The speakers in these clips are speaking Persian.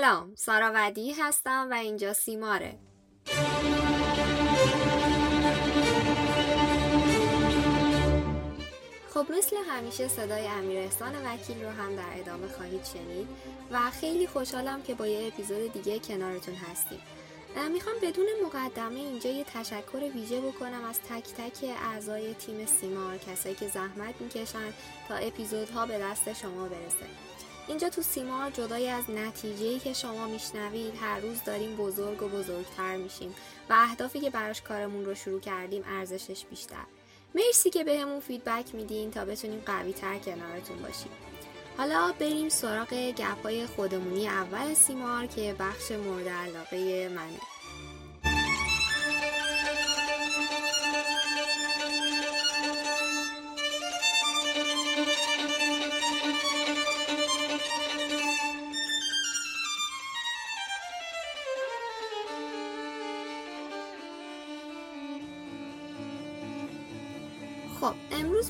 سلام سارا ودی هستم و اینجا سیماره. خب مثل همیشه صدای امیر احسان وکیل رو هم در ادامه خواهید شنید و خیلی خوشحالم که با یه اپیزود دیگه کنارتون هستیم. می‌خوام بدون مقدمه اینجا یه تشکر ویژه بکنم از تک تک اعضای تیم سیمار کسایی که زحمت می‌کشن تا اپیزودها به دست شما برسه. اینجا تو سیمار جدای از نتیجهی که شما میشنوید هر روز داریم بزرگ و بزرگتر میشیم و اهدافی که براش کارمون رو شروع کردیم ارزشش بیشتر. مرسی که بهمون به فیدبک میدین تا بتونیم قوی تر کنارتون باشیم. حالا بریم سراغ گپای خودمونی اول سیمار که بخش مورد علاقه منه.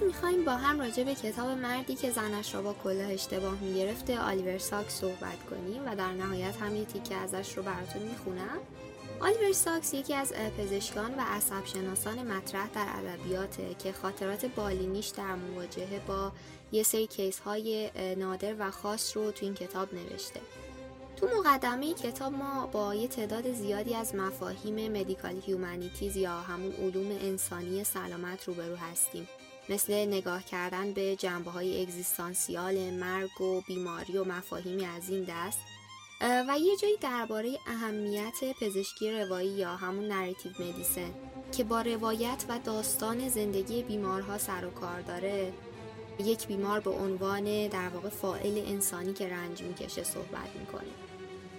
می‌خوایم با هم راجع به کتاب مردی که زنش را با کلاه اشتباه می‌گرفته آلیور ساکس صحبت کنیم و در نهایت هم یه تیکه ازش رو براتون می‌خونم. آلیور ساکس یکی از پزشکان و عصب شناسان مطرح در ادبیاته که خاطرات بالینیش در مواجهه با یه سری case های نادر و خاص رو تو این کتاب نوشته. تو مقدمه کتاب ما با یه تعداد زیادی از مفاهیم medical humanities یا همون علوم انسانی سلامت روبرو هستیم. مثل نگاه کردن به جنبه های اگزیستانسیال مرگ و بیماری و مفاهیمی از این دست و یه جایی درباره اهمیت پزشکی روایی یا همون نریتیو مدیسن که با روایت و داستان زندگی بیمارها سر و کار داره یک بیمار به عنوان در واقع فائل انسانی که رنج می‌کشه صحبت می‌کنه.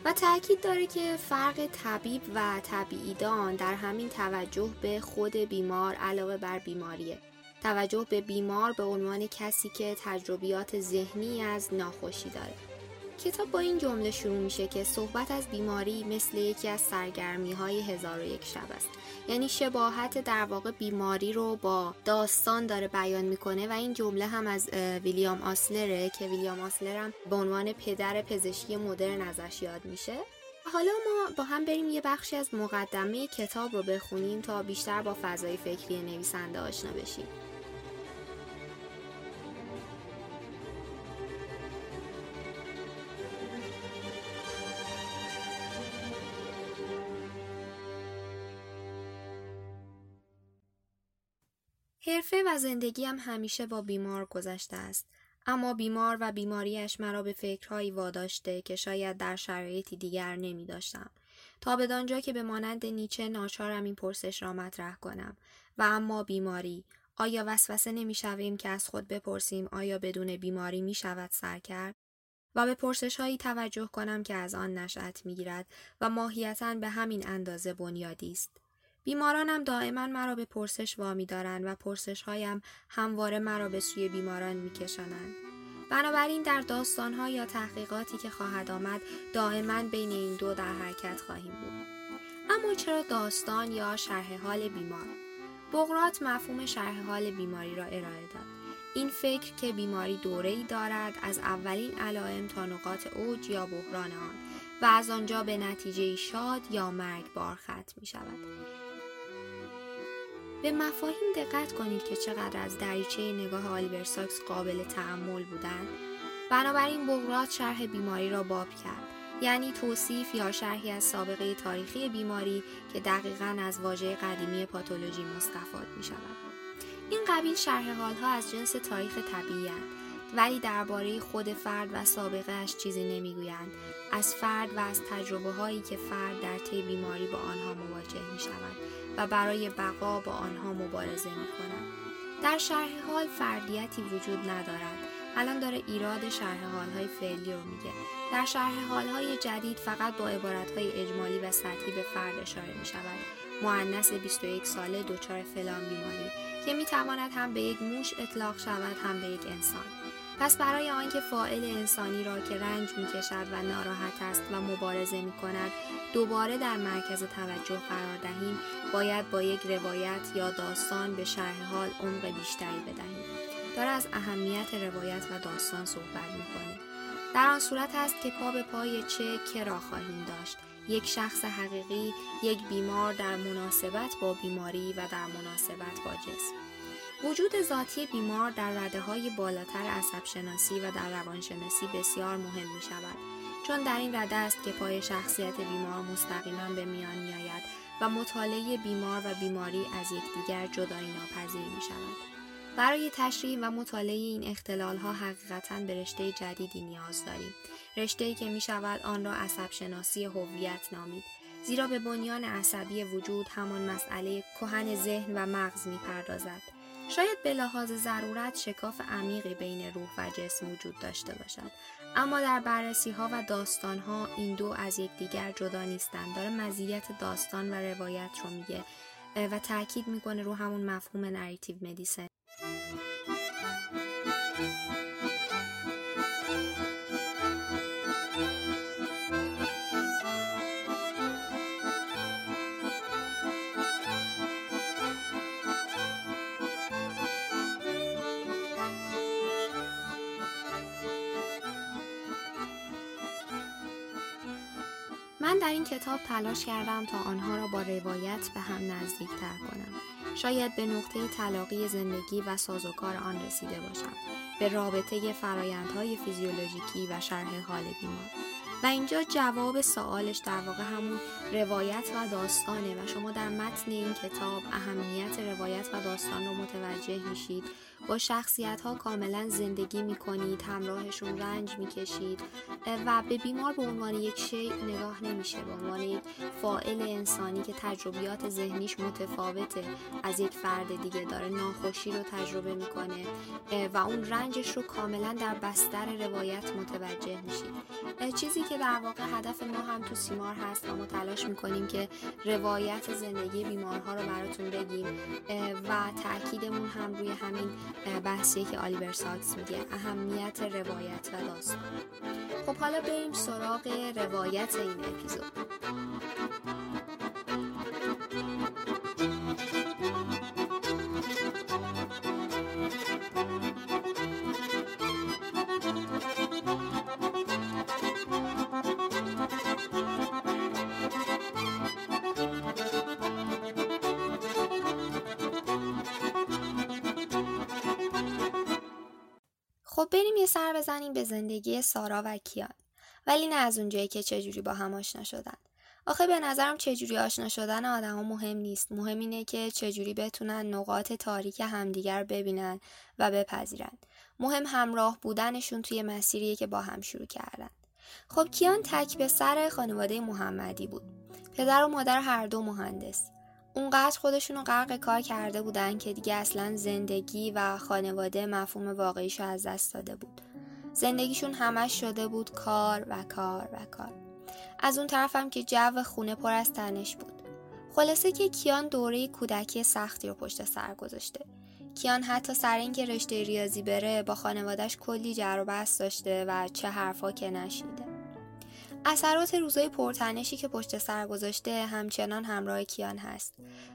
و تاکید داره که فرق طبیب و طبیعیدان در همین توجه به خود بیمار علاوه بر بیماریه. توجه به بیمار به عنوان کسی که تجربیات ذهنی از ناخوشی داره. کتاب با این جمله شروع میشه که صحبت از بیماری مثل یکی از سرگرمی های هزار و یک شب است. یعنی شباهت در واقع بیماری رو با داستان داره بیان می‌کنه و این جمله هم از ویلیام آسلره که ویلیام آسلر هم به عنوان پدر پزشکی مدرن ازش یاد میشه. حالا ما با هم بریم یه بخشی از مقدمه کتاب رو بخونیم تا بیشتر با فضای فکری نویسنده آشنا بشیم. حرفه و زندگی هم همیشه با بیمار گذشته است. اما بیمار و بیماریش مرا به فکرهایی واداشته که شاید در شرایطی دیگر نمی داشتم. تا بدانجا که به مانند نیچه ناچارم این پرسش را مطرح کنم و اما بیماری آیا وسوسه نمی شویم که از خود بپرسیم آیا بدون بیماری می شود سر کرد؟ و به پرسش هایی توجه کنم که از آن نشأت می گیرد و ماهیتا به همین اندازه بنیادی است. بیمارانم دائما مرا به پرسش وامی دارند و پرسش هایم همواره مرا به سوی بیماران میکشانند. بنابراین در داستانها یا تحقیقاتی که خواهد آمد دائما بین این دو در حرکت خواهیم بود. اما چرا داستان یا شرح حال بیمار؟ بغرات مفهوم شرح حال بیماری را ارائه داد. این فکر که بیماری دوره ای دارد از اولین علائم تا نقاط اوج یا بحران آن و از آنجا به نتیجه شاد یا مرگبار ختم می شود. به مفاهیم دقت کنید که چقدر از دریچه نگاه آلیور ساکس قابل تعمل بودند. بنابراین بغرات شرح بیماری را باب کرد. یعنی توصیف یا شرحی از سابقه تاریخی بیماری که دقیقا از واژه قدیمی پاتولوژی مستفاد می شود. این قبیل شرح حالها از جنس تاریخ طبیعی ولی درباره خود فرد و سابقه اش چیزی نمی‌گویند. از فرد و از تجربه هایی که فرد در طی بیماری با آنها مواجه می شود و برای بقا با آنها مبارزه می کند. در شرح حال فردیتی وجود ندارد. الان داره ایراد شرح حال های فعلی رو میگه. در شرح حال های جدید فقط با عبارت های اجمالی و سطحی به فرد اشاره می شود. معنس 21 ساله دچار فلان بیماری که می تواند هم به یک موش اطلاق شود هم به یک انسان. پس برای آنکه فائل انسانی را که رنج می کشد و ناراحت است و مبارزه می کند دوباره در مرکز توجه قرار دهیم. باید با یک روایت یا داستان به شرح حال عمق بیشتری بدهیم. داره از اهمیت روایت و داستان صحبت می‌کنه. در آن صورت است که پا به پای چه که خواهیم داشت. یک شخص حقیقی یک بیمار در مناسبت با بیماری و در مناسبت با جسم. وجود ذاتی بیمار در رده های بالاتر عصب شناسی و در روانشناسی بسیار مهم می شود چون در این رده است که پای شخصیت بیمار مستقیما به میان می آید و مطالعه بیمار و بیماری از یکدیگر جدایی ناپذیر می شود. برای تشریح و مطالعه این اختلال ها حقیقتا به رشته جدیدی نیاز داریم. رشته که می شود آن را عصب شناسی هویت نامید. زیرا به بنیان عصبی وجود همان مسئله کهن ذهن و مغز می پردازد. شاید به لحاظ ضرورت شکاف عمیقی بین روح و جسم وجود داشته باشد. اما در بررسی ها و داستان ها این دو از یکدیگر جدا نیستند. داره مزیت داستان و روایت رو میگه و تاکید می‌کنه رو همون مفهوم نریتیو مدیسن. من در این کتاب تلاش کردم تا آنها را با روایت به هم نزدیک تر کنم. شاید به نقطه تلاقی زندگی و سازوکار آن رسیده باشم. به رابطه فرایندهای فیزیولوژیکی و شرح حال بیمار. و اینجا جواب سوالش در واقع همون روایت و داستانه و شما در متن این کتاب اهمیت روایت و داستان رو متوجه میشید با شخصیت ها کاملا زندگی می کنید همراهشون رنج می کشید و به بیمار به عنوان یک شی نگاه نمیشه به عنوان یک فائل انسانی که تجربیات ذهنیش متفاوته از یک فرد دیگه داره ناخوشی رو تجربه می‌کنه و اون رنجش رو کاملا در بستر روایت متوجه میشید چیزی که در واقع هدف ما هم تو سیمار هست و ما تلاش می‌کنیم که روایت زندگی بیمارها رو براتون بگیم و تاکیدمون هم روی همین بحثی که آلیور ساکس میگه اهمیت روایت و داستان. خب حالا بریم سراغ روایت این اپیزود. بریم یه سر بزنیم به زندگی سارا و کیان. ولی نه از اونجایی که چجوری با هم آشنا شدن. آخه به نظرم چجوری آشنا شدن آدم ها مهم نیست. مهم اینه که چجوری بتونن نقاط تاریک همدیگر ببینن و بپذیرن. مهم همراه بودنشون توی مسیریه که با هم شروع کردن. خب کیان تک به سر خانواده محمدی بود. پدر و مادر هر دو مهندس. اونقدر خودشون رو غرق کار کرده بودن که دیگه اصلا زندگی و خانواده مفهوم واقعیشو از دست داده بود. زندگیشون همش شده بود کار و کار و کار. از اون طرفم که جو خونه پر از تنش بود. خلاصه که کیان دوره کودکی سختی رو پشت سر گذاشته. کیان حتی سر اینکه رشته ریاضی بره با خانوادش کلی جر و بحث داشته و چه حرفا که نشیده اثرات روزای پرتنشی که پشت سر گذاشته همچنان همراه کیان هست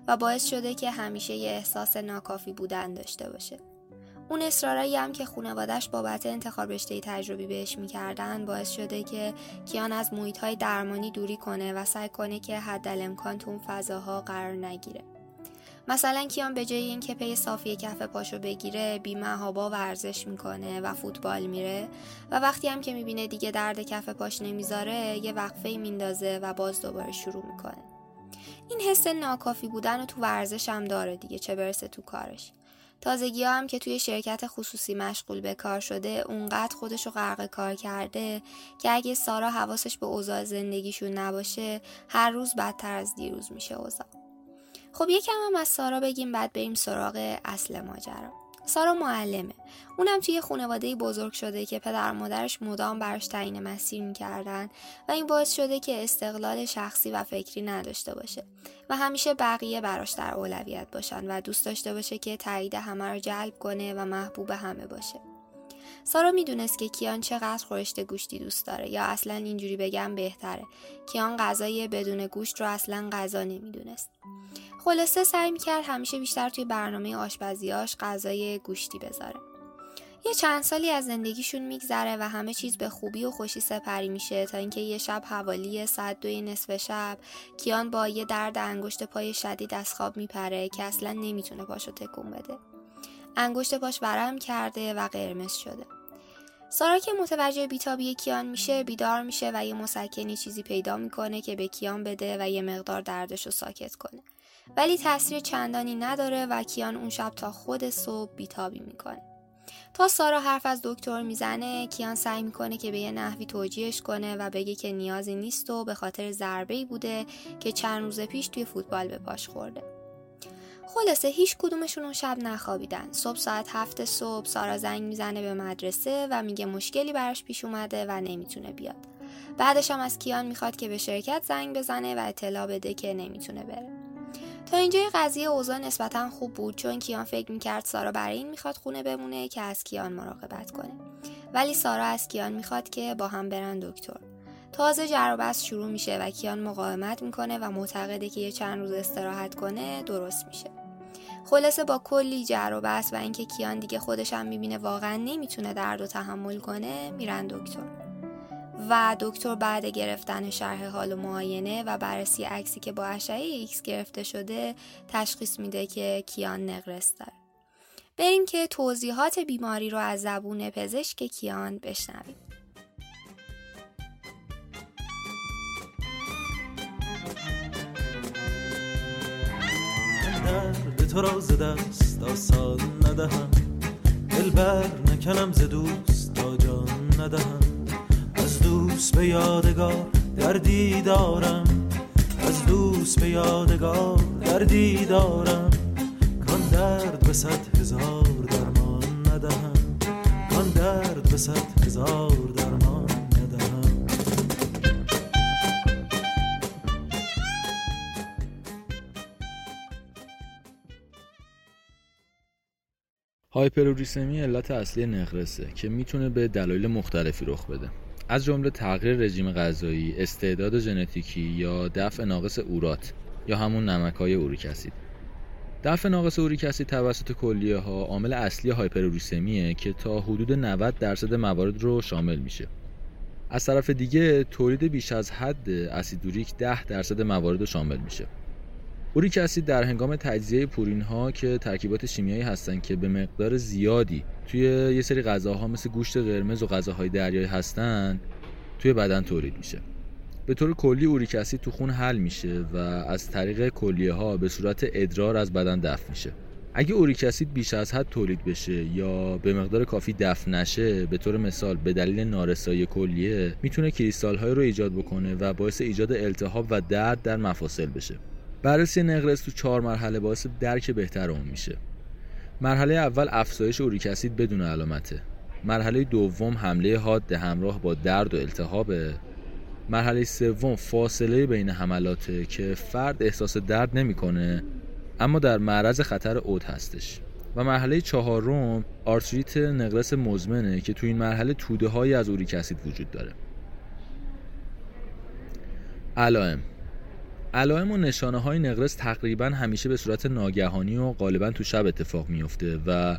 و باعث شده که همیشه یه احساس ناکافی بودن داشته باشه. اون اصرارایی هم که خانوادش بابت انتخاب رشته تجربی بهش می‌کردن باعث شده که کیان از محیط درمانی دوری کنه و سعی کنه که حد امکان تو اون فضاها قرار نگیره. مثلا کیان به جای اینکه پی صافی کف پاشو بگیره بی محابا ورزش می‌کنه و فوتبال میره. و وقتی هم که می‌بینه دیگه درد کف پاش نمی‌ذاره یه وقفه میندازه و باز دوباره شروع می‌کنه. این حس ناکافی بودن و تو ورزش هم داره دیگه چه برسه تو کارش. تازگی هم که توی شرکت خصوصی مشغول به کار شده اونقدر خودشو غرق کار کرده که اگه سارا حواسش به اوضاع زندگیشون نباشه هر روز بدتر از دیروز میشه اوضاع. خب یکم هم از سارا بگیم بعد بریم سراغ اصل ماجرا. سارا معلمه. اونم توی خانواده بزرگ شده که پدر مادرش مدام براش تعیین مسیر می‌کردن و این باعث شده که استقلال شخصی و فکری نداشته باشه و همیشه بقیه براش در اولویت باشن و دوست داشته باشه که تایید همه رو جلب کنه و محبوب همه باشه. سارا می‌دونست که کیان چقدر خورشت گوشتی دوست داره یا اصلا اینجوری بگم بهتره. کیان غذای بدون گوشت رو اصلا غذا نمی‌دونست. خلاصه سعی می‌کرد همیشه بیشتر توی برنامه آشپزیاش غذای گوشتی بذاره. یه چند سالی از زندگیشون میگذره و همه چیز به خوبی و خوشی سپری میشه تا اینکه یه شب حوالی ساعت دوی نصف شب کیان با یه درد انگشت پای شدید از خواب میپره که اصلا نمی‌تونه پاشو تکون بده. انگشت پاش ورم کرده و قرمز شده. سارا که متوجه بیتابی کیان میشه بیدار میشه و یه مسکنی چیزی پیدا می‌کنه که به کیان بده و یه مقدار دردش رو ساکت کنه. ولی تاثیر چندانی نداره و کیان اون شب تا خود صبح بیتابی می‌کنه. تا سارا حرف از دکتر می‌زنه کیان سعی می‌کنه که به یه نحوی توجیهش کنه و بگه که نیازی نیست و به خاطر ضربه بوده که چند روز پیش توی فوتبال به پاش خورده. خلاصه هیچ کدومشون اون شب نخوابیدن. صبح ساعت هفت صبح سارا زنگ می‌زنه به مدرسه و میگه مشکلی براش پیش اومده و نمی‌تونه بیاد. بعدش هم از کیان می‌خواد که به شرکت زنگ بزنه و اطلاع بده که نمی‌تونه بره. تا اینجای قضیه اوضاع نسبتا خوب بود چون کیان فکر می‌کرد سارا برای این می‌خواد خونه بمونه که از کیان مراقبت کنه. ولی سارا از کیان می‌خواد که با هم برن دکتر. تازه جر شروع میشه و کیان مقاومت می‌کنه و معتقده که یه چند روز استراحت کنه درست میشه. خلاصه با کلی جر و بحث و اینکه کیان دیگه خودش هم می‌بینه واقعا نمی‌تونه درد و تحمل کنه میرن دکتر. و دکتر بعد گرفتن شرح حال و معاینه و بررسی عکسی که با اشعه ایکس گرفته شده تشخیص میده که کیان نقرس داره بریم که توضیحات بیماری رو از زبون پزشک کیان بشنویم. درد تو را ز دست آسان ندهم. دل بر نکنم ز دوست تا جان ندهم. از دوست به یادگار دردی دارم. از دوست به یادگار دردی دارم. کان درد به صد هزار درمان ندهم. کان درد به صد هزار درمان هایپروریسمی علت اصلی نقرسه که می‌تونه به دلایل مختلفی رخ بده از جمله تغییر رژیم غذایی، استعداد ژنتیکی یا دفع ناقص اورات یا همون نمک های اوریک اسید. دفع ناقص اوریک اسید توسط کلیه ها عامل اصلی هایپروریسمیه که تا حدود 90 درصد موارد رو شامل میشه. از طرف دیگه تولید بیش از حد اسید اوریک 10 درصد موارد رو شامل میشه. اوریک اسید در هنگام تجزیه پورین ها که ترکیبات شیمیایی هستند که به مقدار زیادی توی یه سری غذاها مثل گوشت قرمز و غذاهای دریایی هستند توی بدن تولید میشه. به طور کلی اوریک اسید تو خون حل میشه و از طریق کلیه ها به صورت ادرار از بدن دفع میشه. اگه اوریک اسید بیش از حد تولید بشه یا به مقدار کافی دفع نشه به طور مثال به دلیل نارسایی کلیه می‌تونه کریستال های رو ایجاد بکنه و باعث ایجاد التهاب و درد در مفاصل بشه. بررسی نقرس تو چهار مرحله باعث درک بهتر اون میشه. مرحله اول افزایش اوریک اسید بدون علامته. مرحله دوم حمله حاد همراه با درد و التهابه. مرحله سوم فاصله بین حملاته که فرد احساس درد نمی‌کنه اما در معرض خطر عود هستش. و مرحله چهارم آرتریت نقرس مزمنه که تو این مرحله توده هایی از اوریک اسید وجود داره. علائم علائم و نشانه های نقرس تقریبا همیشه به صورت ناگهانی و غالبا تو شب اتفاق میفته و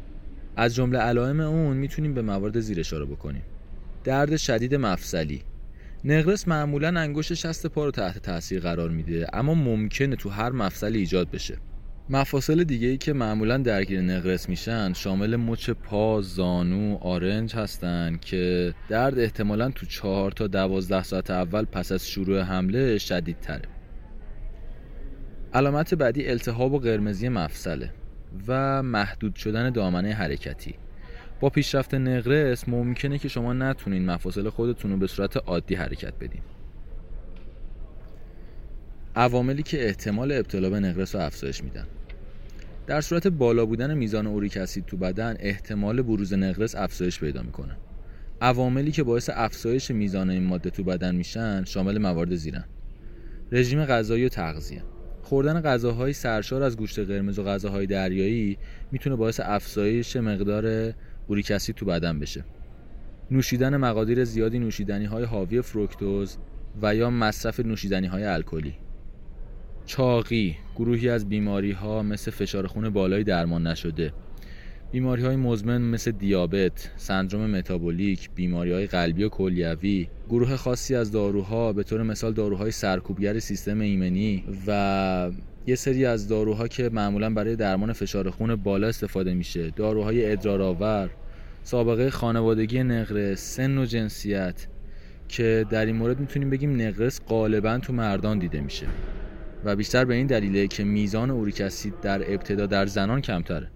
از جمله علائم اون می‌تونیم به موارد زیر اشاره بکنیم. درد شدید مفصلی. نقرس معمولا انگشت شست پا رو تحت تاثیر قرار میده اما ممکنه تو هر مفصلی ایجاد بشه. مفاصل دیگه ای که معمولا درگیر نقرس میشن شامل مچ پا، زانو، آرنج هستن که درد احتمالا تو چهار تا دوازده ساعت اول پس از شروع حمله شدید تره. علامت بعدی التهاب و قرمزی مفصله و محدود شدن دامنه حرکتی. با پیشرفت نقرس ممکنه که شما نتونین مفاصل خودتون رو به صورت عادی حرکت بدین. عواملی که احتمال ابتلا به نقرس رو افزایش میدن. در صورت بالا بودن میزان اوریک اسید تو بدن احتمال بروز نقرس افزایش پیدا می‌کنه. عواملی که باعث افزایش میزان این ماده تو بدن میشن شامل موارد زیرن. رژیم غذایی و تغذیه. خوردن غذاهای سرشار از گوشت قرمز و غذاهای دریایی می‌تونه باعث افزایش مقدار اسید تو بدن بشه. نوشیدن مقادیر زیادی نوشیدنی های حاوی فروکتوز و یا مصرف نوشیدنی های الکلی. چاقی گروهی از بیماری ها مثل فشار خون بالای درمان نشده. بیماری های مزمن مثل دیابت، سندروم متابولیک، بیماری های قلبی و کلیوی، گروه خاصی از داروها به طور مثال داروهای سرکوبگر سیستم ایمنی و یه سری از داروها که معمولا برای درمان فشار خون بالا استفاده میشه. داروهای ادرارآور سابقه خانوادگی نقرس سن و جنسیت که در این مورد می‌تونیم بگیم نقرس غالبا تو مردان دیده میشه. و بیشتر به این دلیله که میزان اوریک در ابتدا در زنان کمتره.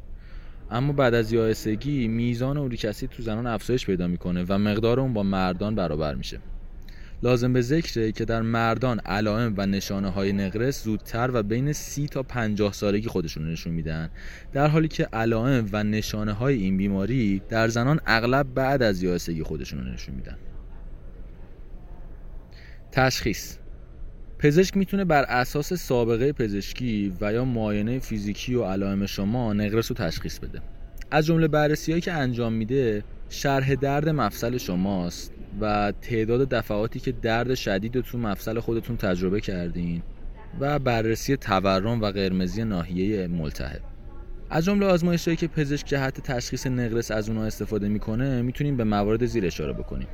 اما بعد از یائسگی میزان اوریک تو زنان افزایش پیدا می‌کنه و مقدار اون با مردان برابر میشه. لازم به ذکره که در مردان علائم و نشانه های نقرس زودتر و بین 30 تا 50 سالگی خودشون نشون میدن. در حالی که علائم و نشانه های این بیماری در زنان اغلب بعد از یائسگی خودشون نشون میدن. تشخیص پزشک می‌تونه بر اساس سابقه پزشکی و یا معاینه فیزیکی و علائم شما نقرس رو تشخیص بده. از جمله بررسی هایی که انجام میده شرح درد مفصل شماست و تعداد دفعاتی که درد شدید تو مفصل خودتون تجربه کردین و بررسی تورم و قرمزی ناحیه ملتهب. از جمله آزمایشهایی که پزشک جهت تشخیص نقرس از اونها استفاده می‌کنه می‌تونیم به موارد زیر اشاره بکنیم.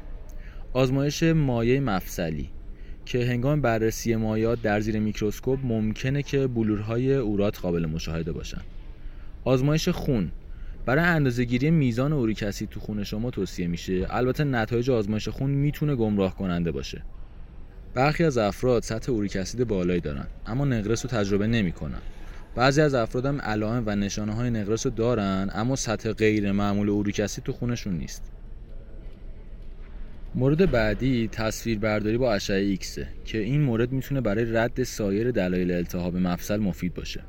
آزمایش مایع مفصلی. که هنگام بررسی مایات در زیر میکروسکوپ ممکنه که بلورهای اورات قابل مشاهده باشن. آزمایش خون. برای اندازهگیری میزان اوریک اسید تو خون شما توصیه میشه. البته نتایج آزمایش خون می‌تونه گمراه کننده باشه. برخی از افراد سطح اوریک اسید بالایی دارن اما نقرس رو تجربه نمی‌کنن. بعضی از افراد هم علائم و نشانه های نقرس رو دارن اما سطح غیر معمول اوریک اسید تو خونشون نیست. مورد بعدی تصویر برداری با اشعه ایکسه که این مورد می‌تونه برای رد سایر دلایل التهاب مفصل مفید باشه.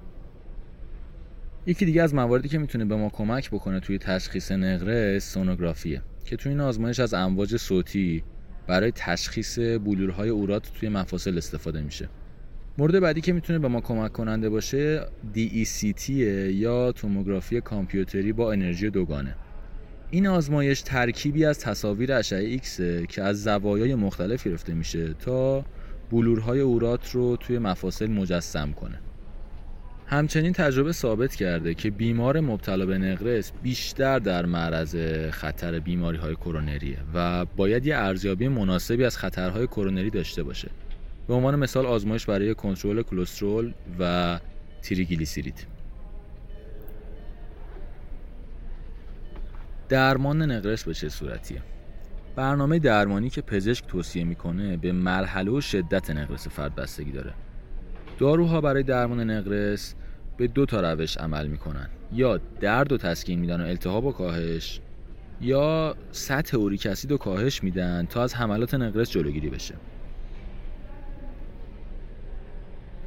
یکی دیگه از مواردی که می‌تونه به ما کمک بکنه توی تشخیص نقرس سونوگرافیه که توی این آزمایش از امواج صوتی برای تشخیص بلورهای اورات توی مفاصل استفاده میشه. مورد بعدی که می‌تونه به ما کمک کننده باشه DECT یا توموگرافی کامپیوتری با انرژی دوگانه. این آزمایش ترکیبی از تصاویر اشعه ایکس که از زوایای مختلف گرفته میشه تا بلورهای اورات رو توی مفاصل مجسم کنه. همچنین تجربه ثابت کرده که بیمار مبتلا به نقرس بیشتر در معرض خطر بیماری های کرونریه و باید یه ارزیابی مناسبی از خطرهای کرونری داشته باشه. به عنوان مثال آزمایش برای کنترل کلسترول و تریگلیسیرید. درمان نقرس به چه صورتیه؟ برنامه درمانی که پزشک توصیه می‌کنه به مرحله و شدت نقرس فرد بستگی داره. داروها برای درمان نقرس به دو تا روش عمل می‌کنن. یا درد و تسکین میدن و التهاب و کاهش یا سطح اوریک اسید و کاهش میدن تا از حملات نقرس جلوگیری بشه.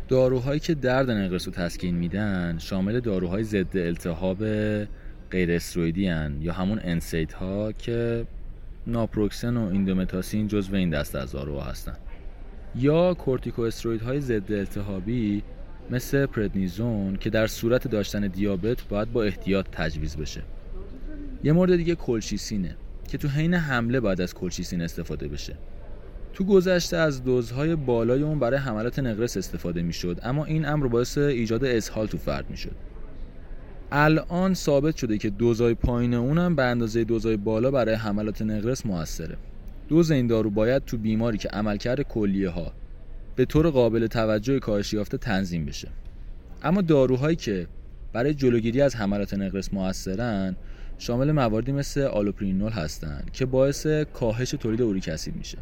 داروهایی که درد نقرس رو تسکین میدن شامل داروهای ضد التهاب غیر استرویدی یا همون انسیت ها که ناپروکسن و ایندومتاسین جزو این دسته از داروها هستن. یا کورتیکو استروید های ضد التهابی مثل پردنیزون که در صورت داشتن دیابت باید با احتیاط تجویز بشه. یه مورد دیگه کلشیسینه که تو حین حمله باید از کلشیسین استفاده بشه. تو گذشته از دوزهای بالای اون برای حملات نقرس استفاده می‌شد اما این امر باعث ایجاد اسهال تو فرد می‌شد. الان ثابت شده که دوزای پایین اونم به اندازه دوزای بالا برای حملات نقرس موثره. دوز این دارو باید تو بیماری که عملکرد کلیه ها به طور قابل توجه کاهش یافته تنظیم بشه. اما داروهایی که برای جلوگیری از حملات نقرس موثرن شامل مواردی مثل آلوپورینول هستند که باعث کاهش تولید اوریک اسید میشه.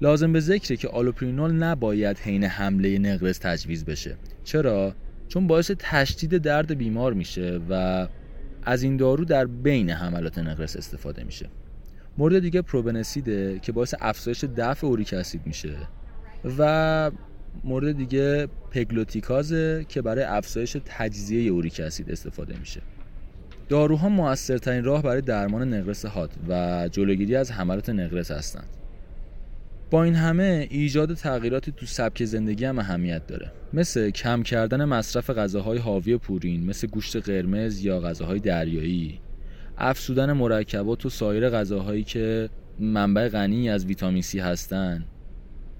لازم به ذکره که آلوپورینول نباید حین حمله نقرس تجویز بشه. چرا؟ چون باعث تشدید درد بیمار میشه و از این دارو در بین حملات نقرس استفاده میشه. مورد دیگه پروبنسیده که باعث افزایش دفع اوریک اسید میشه و مورد دیگه پگلوتیکازه که برای افزایش تجزیه اوریک اسید استفاده میشه. داروها موثرترین راه برای درمان نقرس حاد و جلوگیری از حملات نقرس هستند. با این همه ایجاد تغییراتی تو سبک زندگی هم اهمیت داره. مثل کم کردن مصرف غذاهای حاوی پورین مثل گوشت قرمز یا غذاهای دریایی. افزودن مرکبات و سایر غذاهایی که منبع غنی از ویتامین C هستند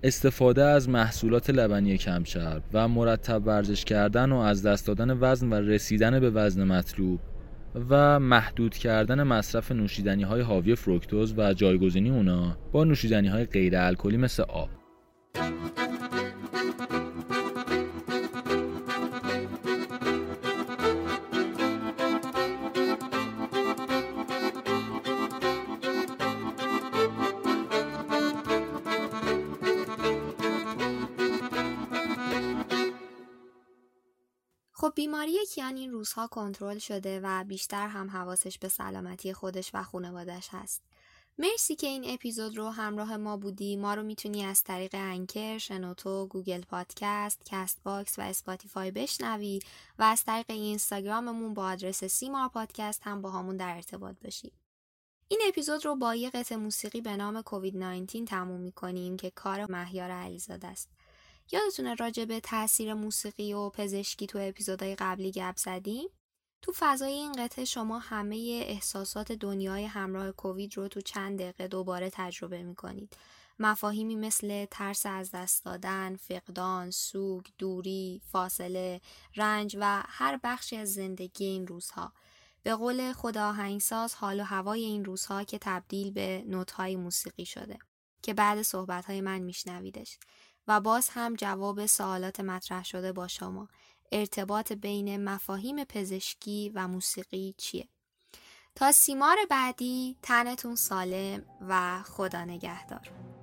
استفاده از محصولات لبنی کمچرب و مرتب ورزش کردن و از دست دادن وزن و رسیدن به وزن مطلوب. و محدود کردن مصرف نوشیدنی های حاوی فروکتوز و جایگزینی اونا با نوشیدنی های غیر الکلی مثل آب. خب بیماری کیان این روزها کنترل شده و بیشتر هم حواسش به سلامتی خودش و خانوادش هست. مرسی که این اپیزود رو همراه ما بودی ما رو می‌تونی از طریق Anchor، شنوتو، Google Podcast، Castbox و Spotify بشنوی و از طریق اینستاگراممون با آدرس سیمار پادکست هم باهامون در ارتباط باشی. این اپیزود رو با یه قطعه موسیقی به نام کووید 19 تموم می‌کنیم که کار مهیار علیزاده است. یادتونه راجع به تاثیر موسیقی و پزشکی تو اپیزودهای قبلی گپ زدیم؟ تو فضای این قطعه شما همه احساسات دنیای همراه کووید رو تو چند دقیقه دوباره تجربه می‌کنید. مفاهیمی مثل ترس از دست دادن، فقدان، سوگ، دوری، فاصله، رنج و هر بخشی از زندگی این روزها. به قول خدا آهنگساز حال و هوای این روزها که تبدیل به نوتهای موسیقی شده که بعد صحبتهای من میشنویدش. و باز هم جواب سوالات مطرح شده با شما. ارتباط بین مفاهیم پزشکی و موسیقی چیه؟ تا سیمار بعدی تنتون سالم و خدا نگهدار.